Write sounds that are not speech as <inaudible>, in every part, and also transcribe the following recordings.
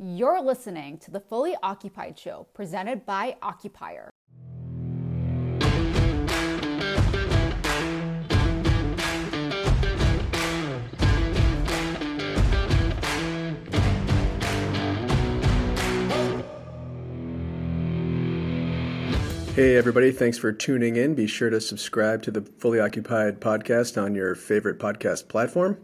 You're listening to the Fully Occupied Show presented by Occupier. Hey, everybody, thanks for tuning in. Be sure to subscribe to the Fully Occupied podcast on your favorite podcast platform.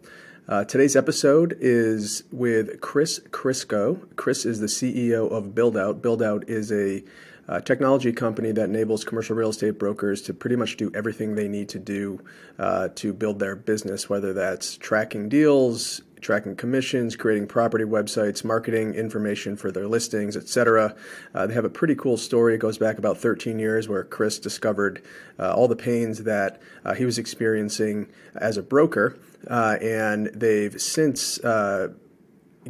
Uh, today's episode is with Chris Crisco. Chris is the CEO of BuildOut. BuildOut is a uh, technology company that enables commercial real estate brokers to pretty much do everything they need to do uh, to build their business, whether that's tracking deals, tracking commissions, creating property websites, marketing information for their listings, etc. Uh, they have a pretty cool story. It goes back about 13 years where Chris discovered uh, all the pains that uh, he was experiencing as a broker, uh, and they've since uh,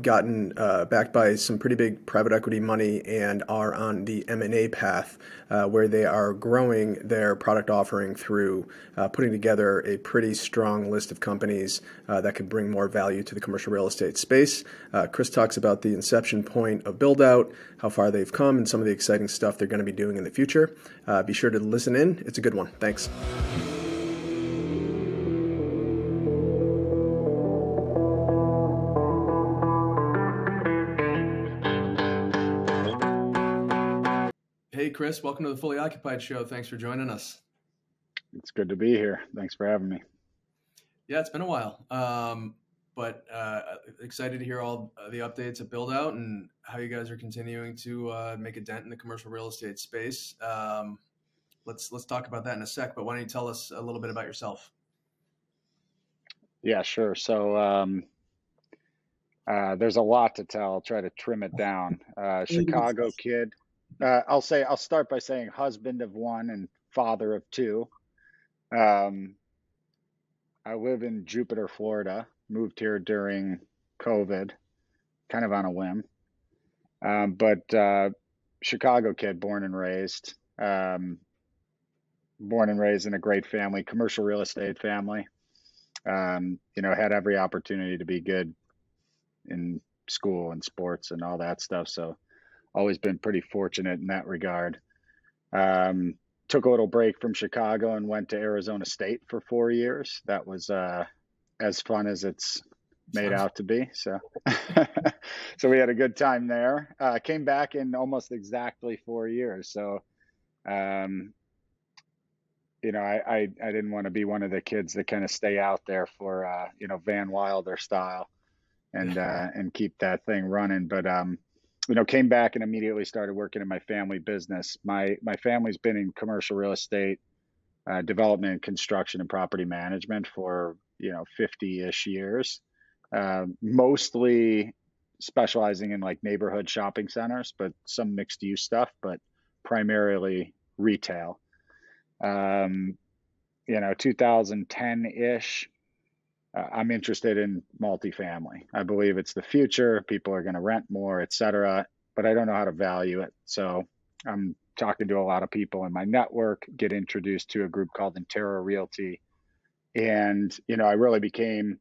gotten uh, backed by some pretty big private equity money and are on the M&A path uh, where they are growing their product offering through uh, putting together a pretty strong list of companies uh, that could bring more value to the commercial real estate space. Uh, Chris talks about the inception point of build out, how far they've come, and some of the exciting stuff they're going to be doing in the future. Uh, be sure to listen in. It's a good one. Thanks. Chris, welcome to the Fully Occupied Show. Thanks for joining us. It's good to be here. Thanks for having me. Yeah, it's been a while, um, but uh, excited to hear all the updates at Build Out and how you guys are continuing to uh, make a dent in the commercial real estate space. Um, let's let's talk about that in a sec. But why don't you tell us a little bit about yourself? Yeah, sure. So um, uh, there's a lot to tell. I'll try to trim it down. Uh, <laughs> Chicago kid uh, I'll say I'll start by saying husband of one and father of two. Um, I live in Jupiter, Florida. Moved here during COVID, kind of on a whim. Um, but uh, Chicago kid, born and raised. Um, born and raised in a great family, commercial real estate family. Um, you know, had every opportunity to be good in school and sports and all that stuff. So always been pretty fortunate in that regard. Um, took a little break from Chicago and went to Arizona State for four years. That was uh, as fun as it's made Sounds- out to be. So, <laughs> so we had a good time there. Uh, came back in almost exactly four years. So, um, you know, I, I, I didn't want to be one of the kids that kind of stay out there for, uh, you know, Van Wilder style and, uh, and keep that thing running. But, um, you know, came back and immediately started working in my family business. My my family's been in commercial real estate, uh, development, construction, and property management for you know 50-ish years, uh, mostly specializing in like neighborhood shopping centers, but some mixed use stuff, but primarily retail. Um, you know, 2010-ish, uh, I'm interested in multifamily. I believe it's the future. People are going to rent more, et cetera, but I don't know how to value it. So I'm talking to a lot of people in my network, get introduced to a group called Interra Realty. And, you know, I really became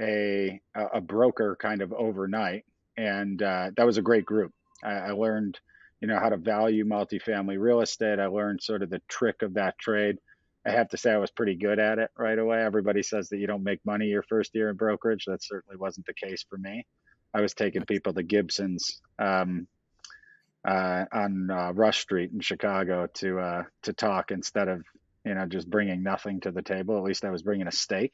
a, a broker kind of overnight. And uh, that was a great group. I, I learned, you know, how to value multifamily real estate. I learned sort of the trick of that trade. I have to say I was pretty good at it right away. Everybody says that you don't make money your first year in brokerage. That certainly wasn't the case for me. I was taking people to Gibson's um, uh, on uh, Rush Street in Chicago to uh, to talk instead of you know just bringing nothing to the table. At least I was bringing a steak.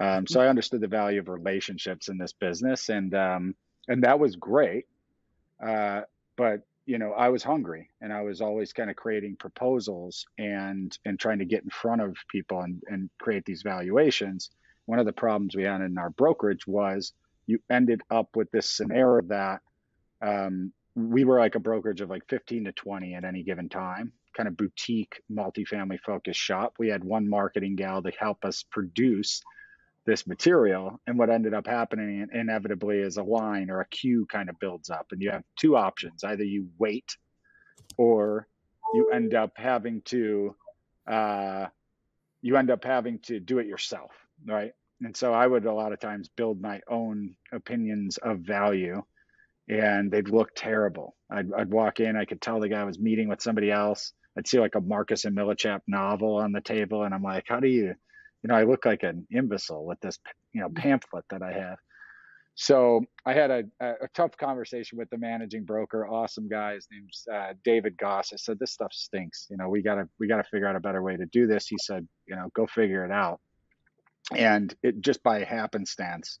Um, so I understood the value of relationships in this business, and um, and that was great. Uh, but you know, I was hungry and I was always kind of creating proposals and and trying to get in front of people and, and create these valuations. One of the problems we had in our brokerage was you ended up with this scenario that um, we were like a brokerage of like 15 to 20 at any given time, kind of boutique, multifamily focused shop. We had one marketing gal to help us produce this material. And what ended up happening inevitably is a line or a queue kind of builds up, and you have two options either you wait or you end up having to uh, you end up having to do it yourself right and so i would a lot of times build my own opinions of value and they'd look terrible. I'd, I'd walk in, I could tell the guy was meeting with somebody else. I'd see like a Marcus and Millichap novel on the table, and I'm like, how do you, you know, I look like an imbecile with this, you know, pamphlet that I have. So I had a, a tough conversation with the managing broker, awesome guy. His name's uh, David Goss. I said, "This stuff stinks. You know, we gotta we gotta figure out a better way to do this." He said, "You know, go figure it out." And it just by happenstance,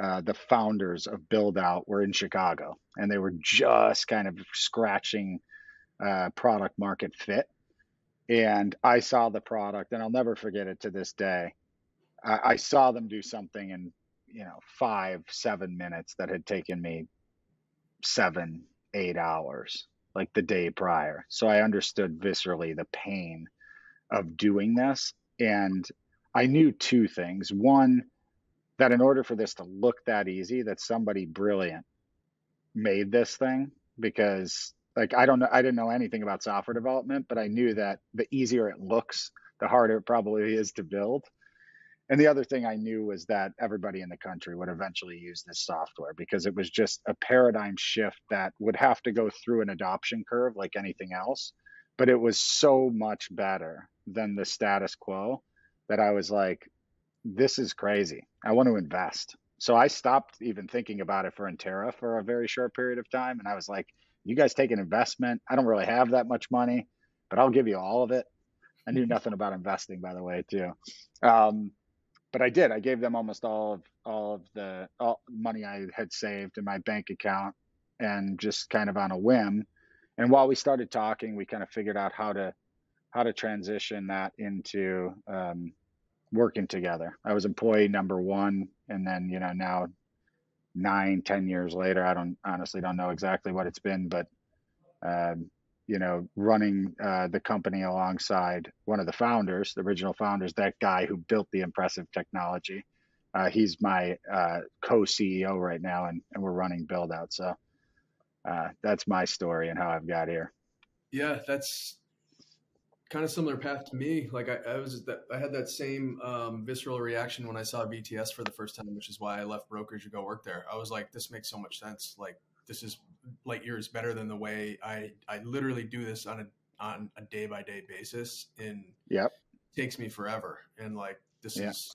uh, the founders of Build Out were in Chicago, and they were just kind of scratching uh, product market fit. And I saw the product, and I'll never forget it to this day. I, I saw them do something, in you know five seven minutes that had taken me seven eight hours like the day prior so i understood viscerally the pain of doing this and i knew two things one that in order for this to look that easy that somebody brilliant made this thing because like i don't know i didn't know anything about software development but i knew that the easier it looks the harder it probably is to build and the other thing I knew was that everybody in the country would eventually use this software because it was just a paradigm shift that would have to go through an adoption curve like anything else. But it was so much better than the status quo that I was like, this is crazy. I want to invest. So I stopped even thinking about it for Interra for a very short period of time. And I was like, you guys take an investment. I don't really have that much money, but I'll give you all of it. I knew nothing about investing, by the way, too. Um, but I did. I gave them almost all of all of the all money I had saved in my bank account, and just kind of on a whim. And while we started talking, we kind of figured out how to how to transition that into um, working together. I was employee number one, and then you know now nine, ten years later, I don't honestly don't know exactly what it's been, but um, you know, running uh, the company alongside one of the founders, the original founders, that guy who built the impressive technology. Uh, he's my uh, co-CEO right now, and, and we're running build out. So uh, that's my story and how I've got here. Yeah, that's kind of similar path to me. Like I, I was, that, I had that same um, visceral reaction when I saw VTS for the first time, which is why I left brokerage to go work there. I was like, this makes so much sense. Like this is light years better than the way I I literally do this on a on a day by day basis and yep takes me forever and like this yeah. is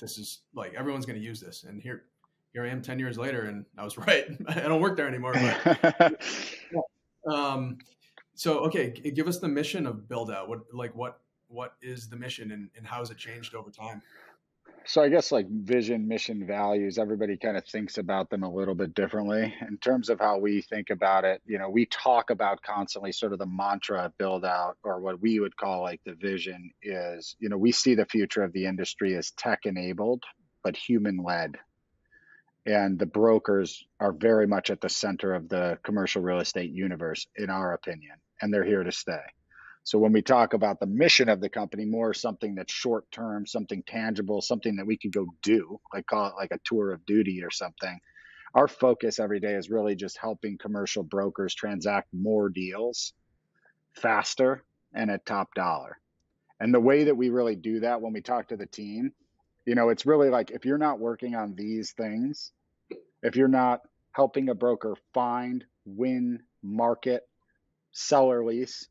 this is like everyone's going to use this and here here I am 10 years later and I was <laughs> right I don't work there anymore but <laughs> <laughs> um so okay give us the mission of build out what like what what is the mission and, and how has it changed over time so I guess like vision, mission, values, everybody kind of thinks about them a little bit differently. In terms of how we think about it, you know, we talk about constantly sort of the mantra build out or what we would call like the vision is, you know, we see the future of the industry as tech enabled, but human led. And the brokers are very much at the center of the commercial real estate universe, in our opinion, and they're here to stay. So when we talk about the mission of the company, more something that's short term, something tangible, something that we could go do, like call it like a tour of duty or something. Our focus every day is really just helping commercial brokers transact more deals faster and at top dollar. And the way that we really do that when we talk to the team, you know, it's really like if you're not working on these things, if you're not helping a broker find, win, market, sell or lease,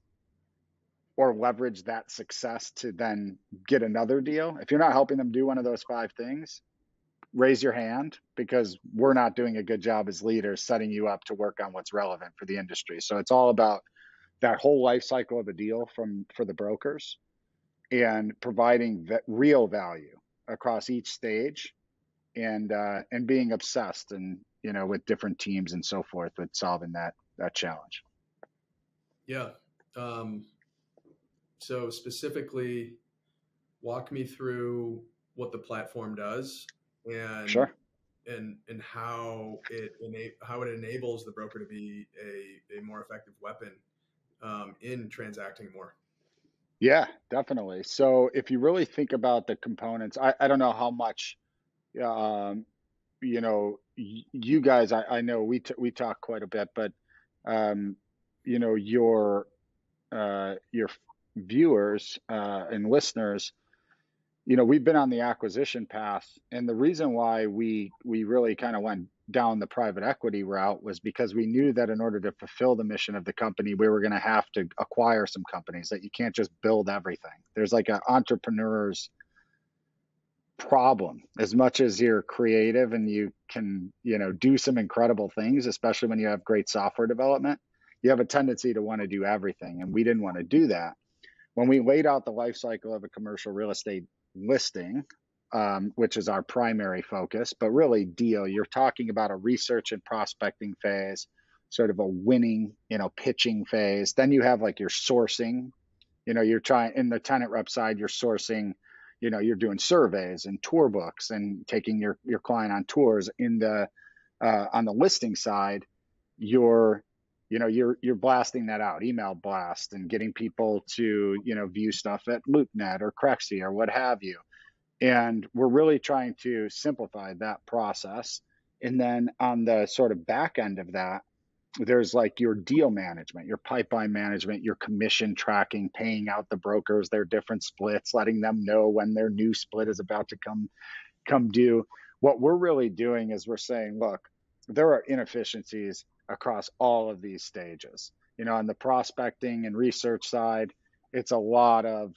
or leverage that success to then get another deal. If you're not helping them do one of those five things, raise your hand because we're not doing a good job as leaders setting you up to work on what's relevant for the industry. So it's all about that whole life cycle of a deal from for the brokers and providing real value across each stage and uh, and being obsessed and you know with different teams and so forth with solving that that challenge. Yeah. Um, so specifically, walk me through what the platform does and sure. and and how it ena- how it enables the broker to be a, a more effective weapon um, in transacting more. Yeah, definitely. So if you really think about the components, I, I don't know how much, um, you know, y- you guys, I, I know we, t- we talk quite a bit, but, um, you know, your, uh, your viewers uh, and listeners, you know, we've been on the acquisition path, and the reason why we we really kind of went down the private equity route was because we knew that in order to fulfill the mission of the company, we were going to have to acquire some companies. That you can't just build everything. There's like an entrepreneur's problem as much as you're creative and you can you know do some incredible things especially when you have great software development you have a tendency to want to do everything and we didn't want to do that when we laid out the life cycle of a commercial real estate listing um, which is our primary focus but really deal you're talking about a research and prospecting phase sort of a winning you know pitching phase. Then you have like your sourcing. You know you're trying in the tenant rep side you're sourcing you know you're doing surveys and tour books and taking your your client on tours. In the uh, on the listing side you're you know you're you're blasting that out email blast and getting people to you know view stuff at loopnet or crexi or what have you and we're really trying to simplify that process and then on the sort of back end of that there's like your deal management, your pipeline management, your commission tracking, paying out the brokers their different splits, letting them know when their new split is about to come come due. What we're really doing is we're saying, look, there are inefficiencies across all of these stages. You know, on the prospecting and research side, it's a lot of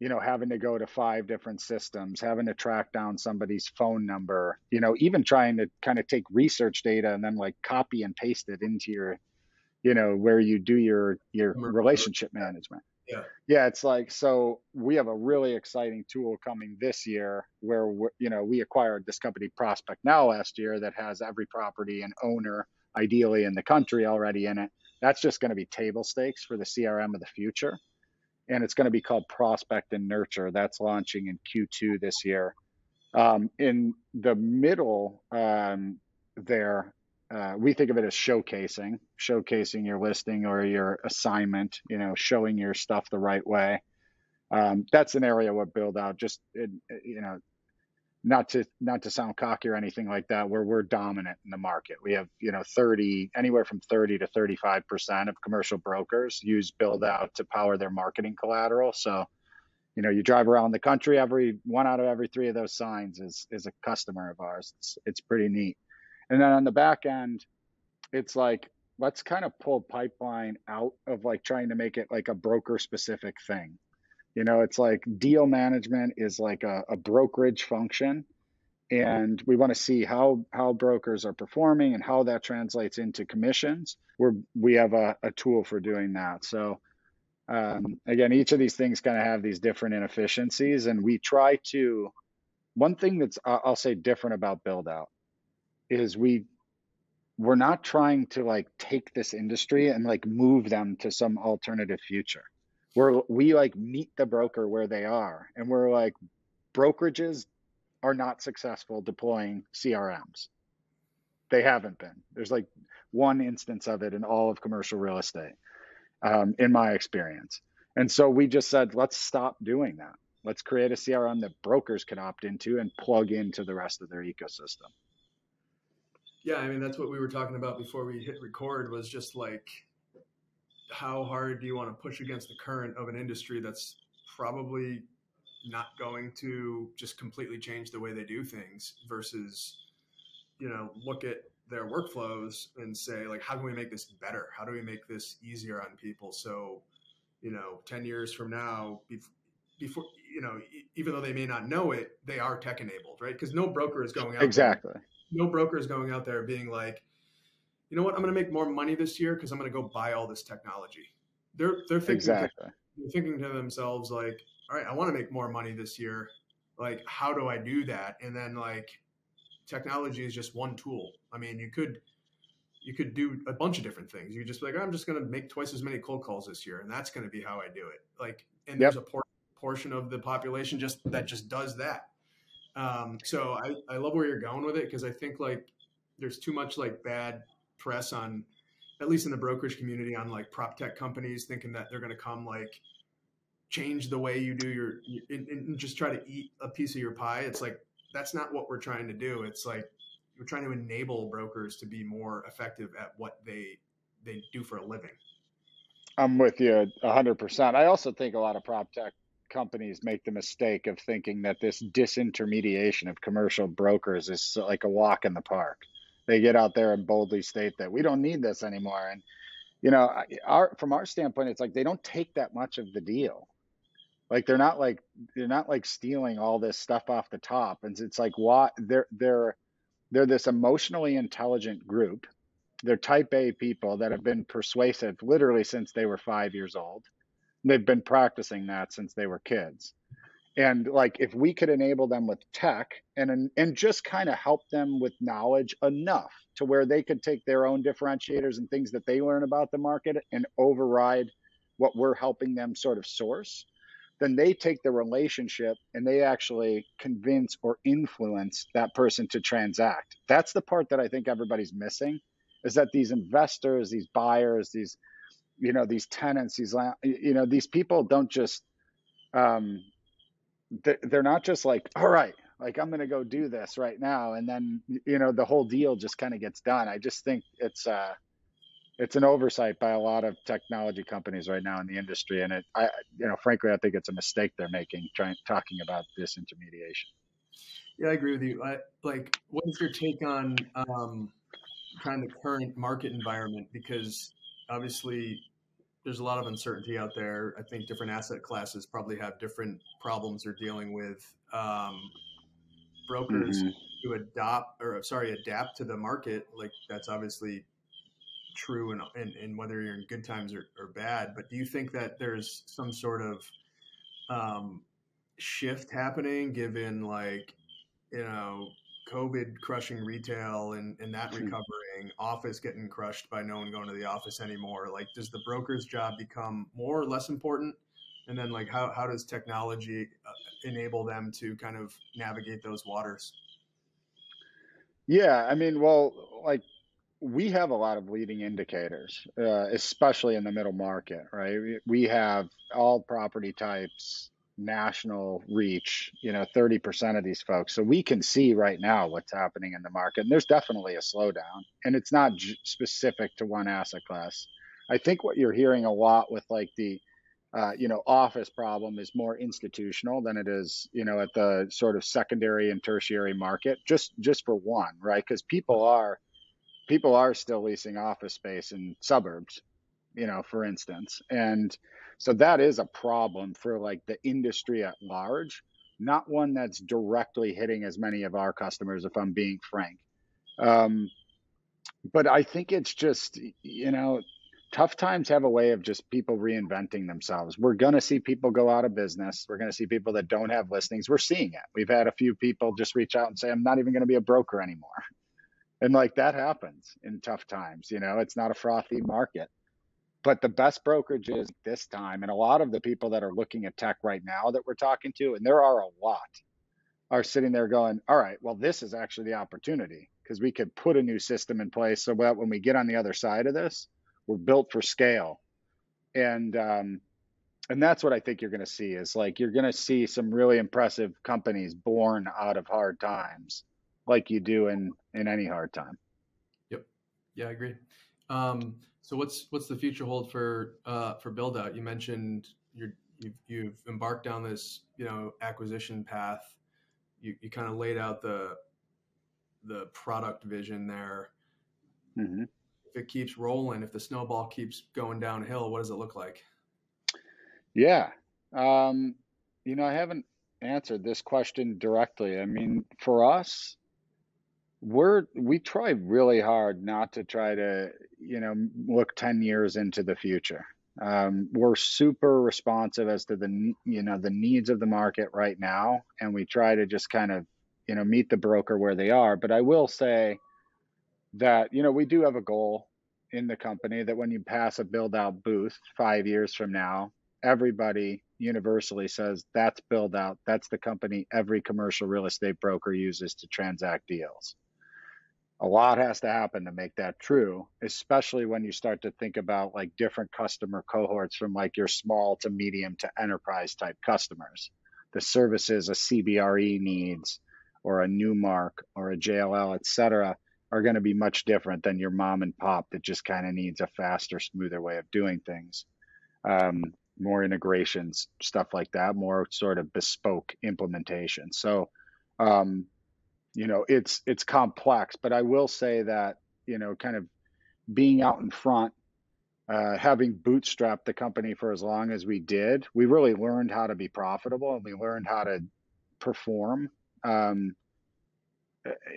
you know, having to go to five different systems, having to track down somebody's phone number, you know, even trying to kind of take research data and then like copy and paste it into your, you know, where you do your your relationship management. Yeah. Yeah, it's like so we have a really exciting tool coming this year where you know, we acquired this company Prospect Now last year that has every property and owner ideally in the country already in it. That's just going to be table stakes for the CRM of the future and it's going to be called Prospect and Nurture. That's launching in Q2 this year. Um, in the middle um, there, uh, we think of it as showcasing, showcasing your listing or your assignment. You know, showing your stuff the right way. Um, that's an area where build out just you know not to not to sound cocky or anything like that where we're dominant in the market. We have you know 30 anywhere from 30 to 35 percent of commercial brokers use build out to power their marketing collateral. So you know you drive around the country every one out of every three of those signs is is a customer of ours. It's, it's pretty neat. And then on the back end it's like let's kind of pull pipeline out of like trying to make it like a broker specific thing you know, it's like deal management is like a, a brokerage function. And we want to see how, how brokers are performing and how that translates into commissions. We're, we have a, a tool for doing that. So, um, again, each of these things kind of have these different inefficiencies. And we try to, one thing that's, I'll say, different about build out is we we're not trying to like take this industry and like move them to some alternative future we're we like meet the broker where they are and we're like brokerages are not successful deploying crms they haven't been. There's like one instance of it in all of commercial real estate um, in my experience. And so we just said let's stop doing that. Let's create a crm that brokers can opt into and plug into the rest of their ecosystem. Yeah i mean that's what we were talking about before we hit record was just like how hard do you want to push against the current of an industry that's probably not going to just completely change the way they do things versus you know look at their workflows and say like how can we make this better? How do we make this easier on people? So you know 10 years from now before you know even though they may not know it they are tech enabled right? Because no broker is going out exactly. there, no broker is going out there being like you know what, I'm going to make more money this year because I'm going to go buy all this technology. They're they're thinking exactly. to, they're thinking to themselves like, all right, I want to make more money this year. Like, how do I do that? And then like, technology is just one tool. I mean, you could you could do a bunch of different things. You just like, I'm just going to make twice as many cold calls this year, and that's going to be how I do it. Like, and yep. there's a por- portion of the population just that just does that. Um, so I, I love where you're going with it because I think like there's too much like bad press on at least in the brokerage community on like prop tech companies thinking that they're going to come like change the way you do your and, and just try to eat a piece of your pie. It's like that's not what we're trying to do. It's like we're trying to enable brokers to be more effective at what they they do for a living. I'm with you 100% i also think a lot of prop tech companies make the mistake of thinking that this disintermediation of commercial brokers is like a walk in the park. They get out there and boldly state that we don't need this anymore. And, you know, our, from our standpoint, it's like they don't take that much of the deal. Like they're not like they're not like stealing all this stuff off the top. And it's like why they're they're they're this emotionally intelligent group. They're type A people that have been persuasive literally since they were five years old They've been practicing that since they were kids. And like if we could enable them with tech and and just kind of help them with knowledge enough to where they could take their own differentiators and things that they learn about the market and override what we're helping them sort of source, then they take the relationship and they actually convince or influence that person to transact. That's the part that I think everybody's missing is that these investors, these buyers, these you know these tenants these you know these people don't just um they're not just like all right like i'm to go do this right now and then you know the whole deal just kind of gets done. I just think it's uh it's an oversight by a lot of technology companies right now in the industry and it i you know frankly i think it's a mistake they're making trying talking about disintermediation yeah i agree with you. I, like what is your take on um kind of the current market environment? Because obviously there's a lot of uncertainty out there. I think different asset classes probably have different problems they're dealing with. Um, brokers mm-hmm. to adopt or sorry adapt to the market, like that's obviously true in, in, in whether you're in good times or, or, bad. But do you think that there's some sort of um, shift happening given like you know COVID crushing retail and, and that hmm. Recovering, office getting crushed by no one going to the office anymore. Like, does the broker's job become more or less important? And then, like, how, how does technology uh, enable them to kind of navigate those waters? Yeah, I mean, well, like, we have a lot of leading indicators, uh, especially in the middle market, right? We have all property types, national reach, you know, 30% of these folks. So we can see right now what's happening in the market. And there's definitely a slowdown, and it's not j- specific to one asset class. I think what you're hearing a lot with like the, uh, you know, office problem is more institutional than it is, you know, at the sort of secondary and tertiary market. Just just for one, right? Because people are people are still leasing office space in suburbs, you know, for instance, and so that is a problem for like the industry at large, not one that's directly hitting as many of our customers, if I'm being frank. Um, but I think it's just, you know, tough times have a way of just people reinventing themselves. We're going to see people go out of business. We're going to see people that don't have listings. We're seeing it. We've had a few people just reach out and say, I'm not even going to be a broker anymore. And like that happens in tough times. You know, it's not a frothy market but the best brokerages this time and a lot of the people that are looking at tech right now that we're talking to and there are a lot are sitting there going all right well this is actually the opportunity because we could put a new system in place so that when we get on the other side of this we're built for scale. And um, and that's what i think you're going to see is like you're going to see some really impressive companies born out of hard times like you do in in any hard time. Yep. Yeah i agree. Um, so what's what's the future hold for uh, for build out? You mentioned you're, you've you've embarked down this you know acquisition path. You you kind of laid out the the product vision there. Mm-hmm. If it keeps rolling, if the snowball keeps going downhill, what does it look like? Yeah, um, you know I haven't answered this question directly. I mean, for us, we're we try really hard not to try to you know look 10 years into the future. Um, we're super responsive as to the you know the needs of the market right now and we try to just kind of you know meet the broker where they are. But i will say that you know we do have a goal in the company that when you pass a build out booth five years from now everybody universally says that's build out that's the company every commercial real estate broker uses to transact deals a lot has to happen to make that true especially when you start to think about like different customer cohorts from like your small to medium to enterprise type customers the services a cbre needs or a newmark or a jll et cetera are going to be much different than your mom and pop that just kind of needs a faster smoother way of doing things um, more integrations, stuff like that, more sort of bespoke implementation. So, um, you know, it's it's complex, but I will say that you know, kind of being out in front, uh, having bootstrapped the company for as long as we did, we really learned how to be profitable and we learned how to perform. Um,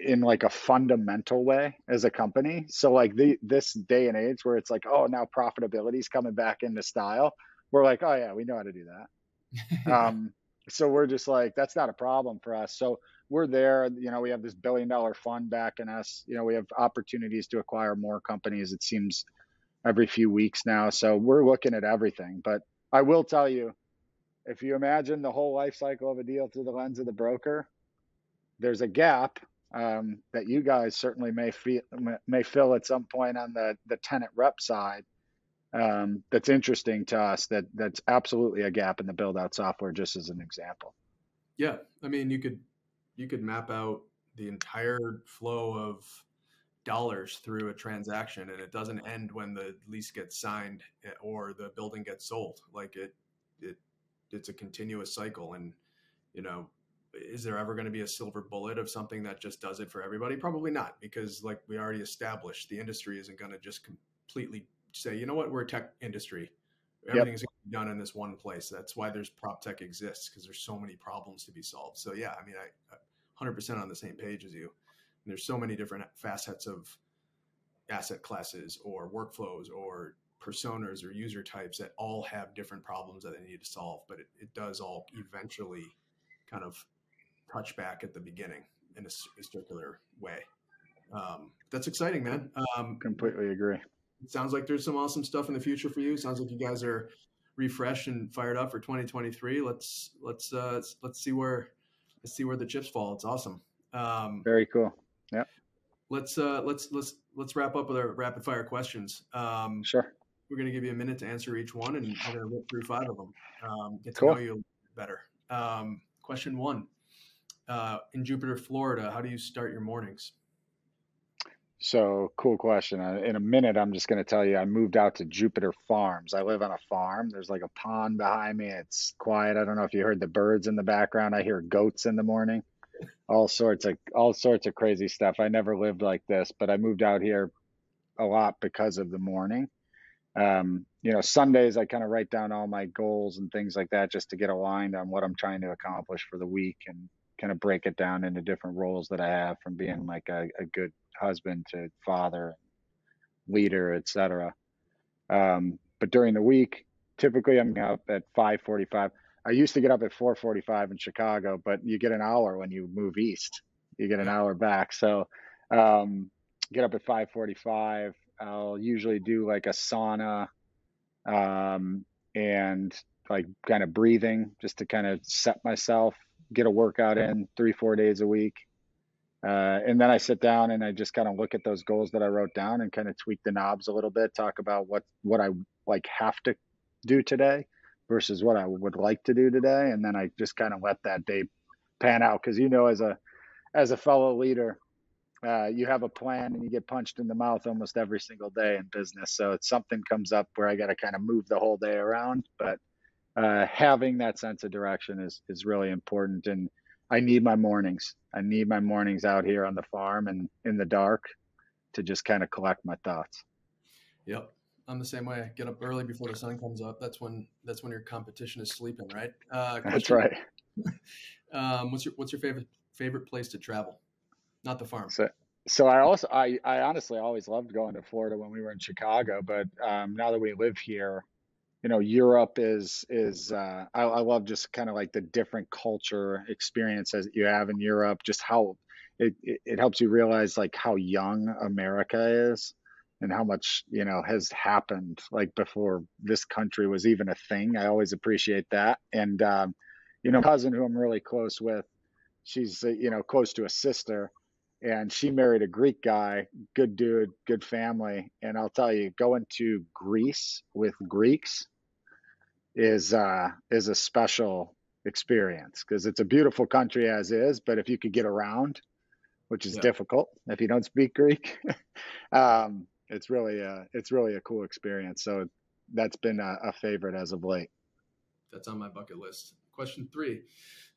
in like a fundamental way as a company. So like the this day and age where it's like, oh, now profitability is coming back into style. We're like, oh yeah, we know how to do that. <laughs> um, so we're just like, that's not a problem for us. So we're there. You know, we have this billion dollar fund backing us. You know, we have opportunities to acquire more companies. It seems every few weeks now. So we're looking at everything. But I will tell you, if you imagine the whole life cycle of a deal through the lens of the broker, there's a gap um, that you guys certainly may feel may fill at some point on the the tenant rep side. Um, that's interesting to us. That that's absolutely a gap in the build out software, just as an example. Yeah, I mean, you could you could map out the entire flow of dollars through a transaction, and it doesn't end when the lease gets signed eh, or the building gets sold. Like it, it it's a continuous cycle, and you know is there ever going to be a silver bullet of something that just does it for everybody? Probably not, because like we already established, the industry isn't going to just completely say, you know what, we're a tech industry. Everything's yep. Done in this one place. That's why there's prop tech exists because there's so many problems to be solved. So yeah, I mean, I, 100% on the same page as you. And there's so many different facets of asset classes or workflows or personas or user types that all have different problems that they need to solve. But it, it does all eventually kind of touch back at the beginning in a, a circular way. Um, that's exciting, man. Um, Completely agree. It sounds like there's some awesome stuff in the future for you. Sounds like you guys are refreshed and fired up for 2023. Let's let's uh, let's see where let's see where the chips fall. It's awesome. Um, Very cool. Yeah. Let's uh, let's let's let's wrap up with our rapid fire questions. Um, sure. We're going to give you a minute to answer each one, and we're going to rip through five of them. Um, get to cool. know you better. Um, question one: uh, in Jupiter, Florida, how do you start your mornings? So, cool question. Uh, in a minute, I'm just going to tell you I moved out to Jupiter Farms. I live on a farm. There's like a pond behind me. It's quiet. I don't know if you heard the birds in the background. I hear goats in the morning. All sorts of all sorts of crazy stuff. I never lived like this, but I moved out here a lot because of the morning. Um, you know, Sundays I kind of write down all my goals and things like that just to get aligned on what I'm trying to accomplish for the week and kind of break it down into different roles that I have from being like a, a good husband to father, leader, etc. Um, but during the week, typically I'm up at 5:45. I used to get up at 4:45 in Chicago, but you get an hour when you move east. You get an hour back, so um, get up at 5:45. I'll usually do like a sauna um, and like kind of breathing just to kind of set myself get a workout in three, four days a week. Uh, and then I sit down and I just kind of look at those goals that I wrote down and kind of tweak the knobs a little bit, talk about what, what I like have to do today versus what I would like to do today. And then I just kind of let that day pan out. Cause you know, as a, as a fellow leader, uh, you have a plan and you get punched in the mouth almost every single day in business. So it's something comes up where I got to kind of move the whole day around, but uh, having that sense of direction is is really important. And I need my mornings. I need my mornings out here on the farm and in the dark to just kind of collect my thoughts. Yep. I'm the same way. Get up early before the sun comes up. That's when that's when your competition is sleeping, right? Uh, that's right. <laughs> um, what's your what's your favorite favorite place to travel? Not the farm. So, so I also I I honestly always loved going to Florida when we were in Chicago, but um, now that we live here, you know europe is is uh, I, I love just kind of like the different culture experiences that you have in europe just how it, it, it helps you realize like how young america is and how much you know has happened like before this country was even a thing. I always appreciate that. And um, you know cousin who i'm really close with she's uh, you know close to a sister and she married a Greek guy, good dude, good family. And I'll tell you, going to Greece with Greeks is uh, is a special experience because it's a beautiful country as is. But if you could get around, which is yeah. difficult if you don't speak Greek, <laughs> um, it's really a it's really a cool experience. So that's been a, a, favorite as of late. that's on my bucket list. Question three: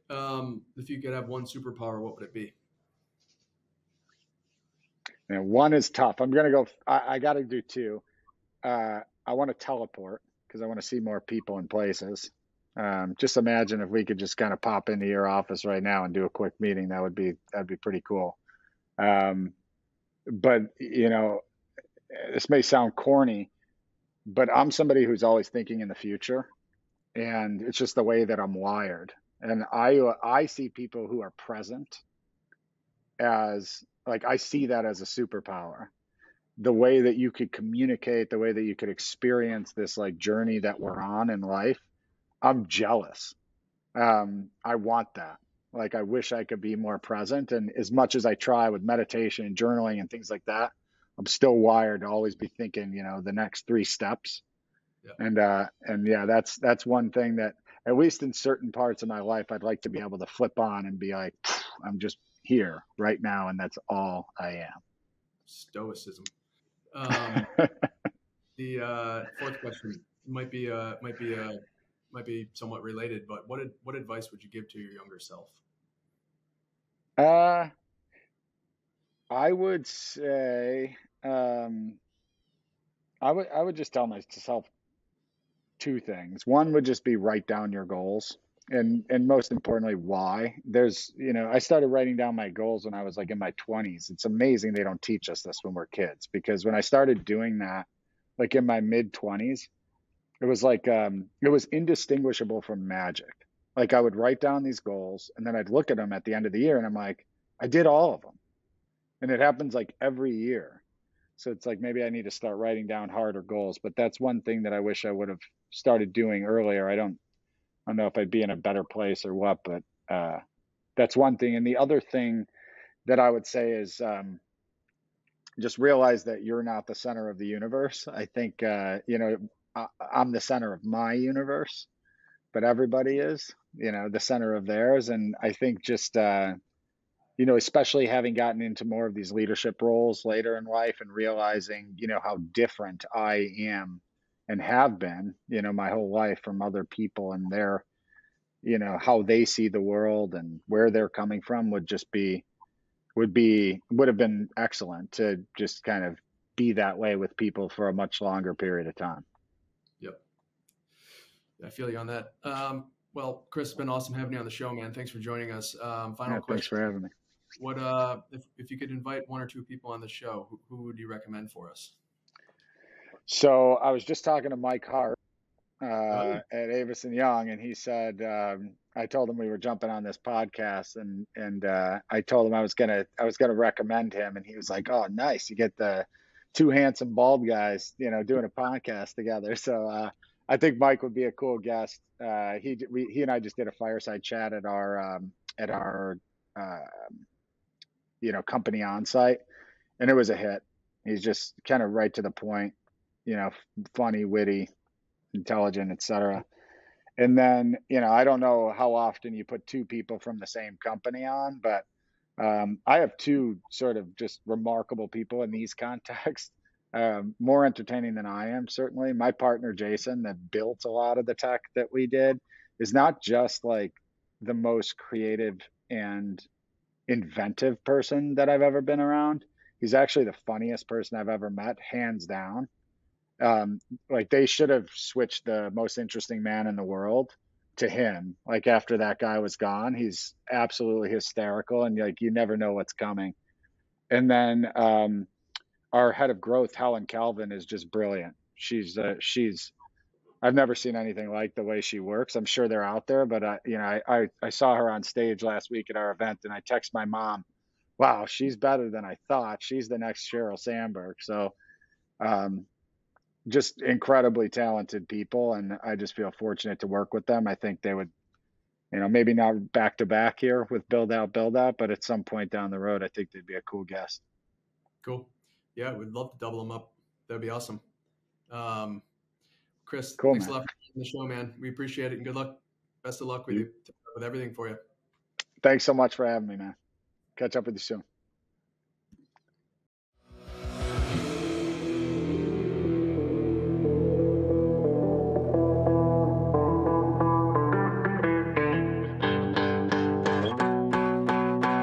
um, If you could have one superpower, what would it be? And one is tough. I'm gonna go. I, I got to do two. Uh, I want to teleport because I want to see more people and places. Um, just imagine if we could just kind of pop into your office right now and do a quick meeting. That would be that'd be pretty cool. Um, but you know, this may sound corny, but I'm somebody who's always thinking in the future, and it's just the way that I'm wired. And I I see people who are present as like I see that as a superpower. The way that you could communicate, the way that you could experience this like journey that we're on in life, I'm jealous. Um, I want that. Like I wish I could be more present. And as much as I try with meditation and journaling and things like that, I'm still wired to always be thinking, you know, the next three steps. Yeah. And uh and yeah, that's that's one thing that at least in certain parts of my life I'd like to be able to flip on and be like, I'm just here right now, and that's all I am. Stoicism. Um, <laughs> the uh, fourth question might be uh, might be uh, might be somewhat related, but what what advice would you give to your younger self? Uh, I would say um, I would I would just tell myself two things. One would just be write down your goals and and most importantly why? There's you know i started writing down my goals when i was like in my 20s it's amazing they don't teach us this when we're kids because when i started doing that like in my mid 20s it was like um it was indistinguishable from magic. Like i would write down these goals and then i'd look at them at the end of the year and i'm like i did all of them and it happens like every year. So it's like maybe i need to start writing down harder goals but that's one thing that i wish i would have started doing earlier. I don't I don't know if I'd be in a better place or what, but uh, that's one thing. And the other thing that I would say is um, just realize that you're not the center of the universe. I think, uh, you know, I, I'm the center of my universe, but everybody is, you know, the center of theirs. And I think just, uh, you know, especially having gotten into more of these leadership roles later in life and realizing, you know, how different I am and have been, you know, my whole life from other people and their, you know, how they see the world and where they're coming from would just be, would be, would have been excellent to just kind of be that way with people for a much longer period of time. Yep. I feel you on that. Um, well, Chris, it's been awesome having you on the show, man. Thanks for joining us. Um, final yeah, question. Thanks for having me. What, uh, if, if you could invite one or two people on the show, who, who would you recommend for us? So I was just talking to Mike Hart uh, oh. at Avison Young, and he said um, I told him we were jumping on this podcast, and and uh, I told him I was gonna I was gonna recommend him, and he was like, "Oh, nice! You get the two handsome bald guys, you know, doing a podcast together." <laughs> So uh, I think Mike would be a cool guest. Uh, he we, he and I just did a fireside chat at our um, at our um, you know company on site, and it was a hit. He's just kind of right to the point you know, funny, witty, intelligent, etc. And then, you know, I don't know how often you put two people from the same company on, but um, I have two sort of just remarkable people in these <laughs> contexts. Um, more entertaining than I am, certainly. My partner, Jason, that built a lot of the tech that we did, is not just like the most creative and inventive person that I've ever been around. He's actually the funniest person I've ever met, hands down um, like they should have switched the most interesting man in the world to him. Like after that guy was gone, he's absolutely hysterical, and like you never know what's coming. And then um, our head of growth, Helen Calvin, is just brilliant. She's uh, she's I've never seen anything like the way she works. I'm sure they're out there, but uh, you know, I, I, I saw her on stage last week at our event, and I text my mom, "Wow, she's better than I thought. She's the next Sheryl Sandberg." So, um, just incredibly talented people, and I just feel fortunate to work with them. I think they would, you know, maybe not back to back here with build out, build out, but at some point down the road, I think they'd be a cool guest. Cool. Yeah, we'd love to double them up. That'd be awesome. Um, Chris, cool, thanks man. a lot for the show, man. We appreciate it and good luck. Best of luck with you, with everything for you. Thanks so much for having me, man. Catch up with you soon.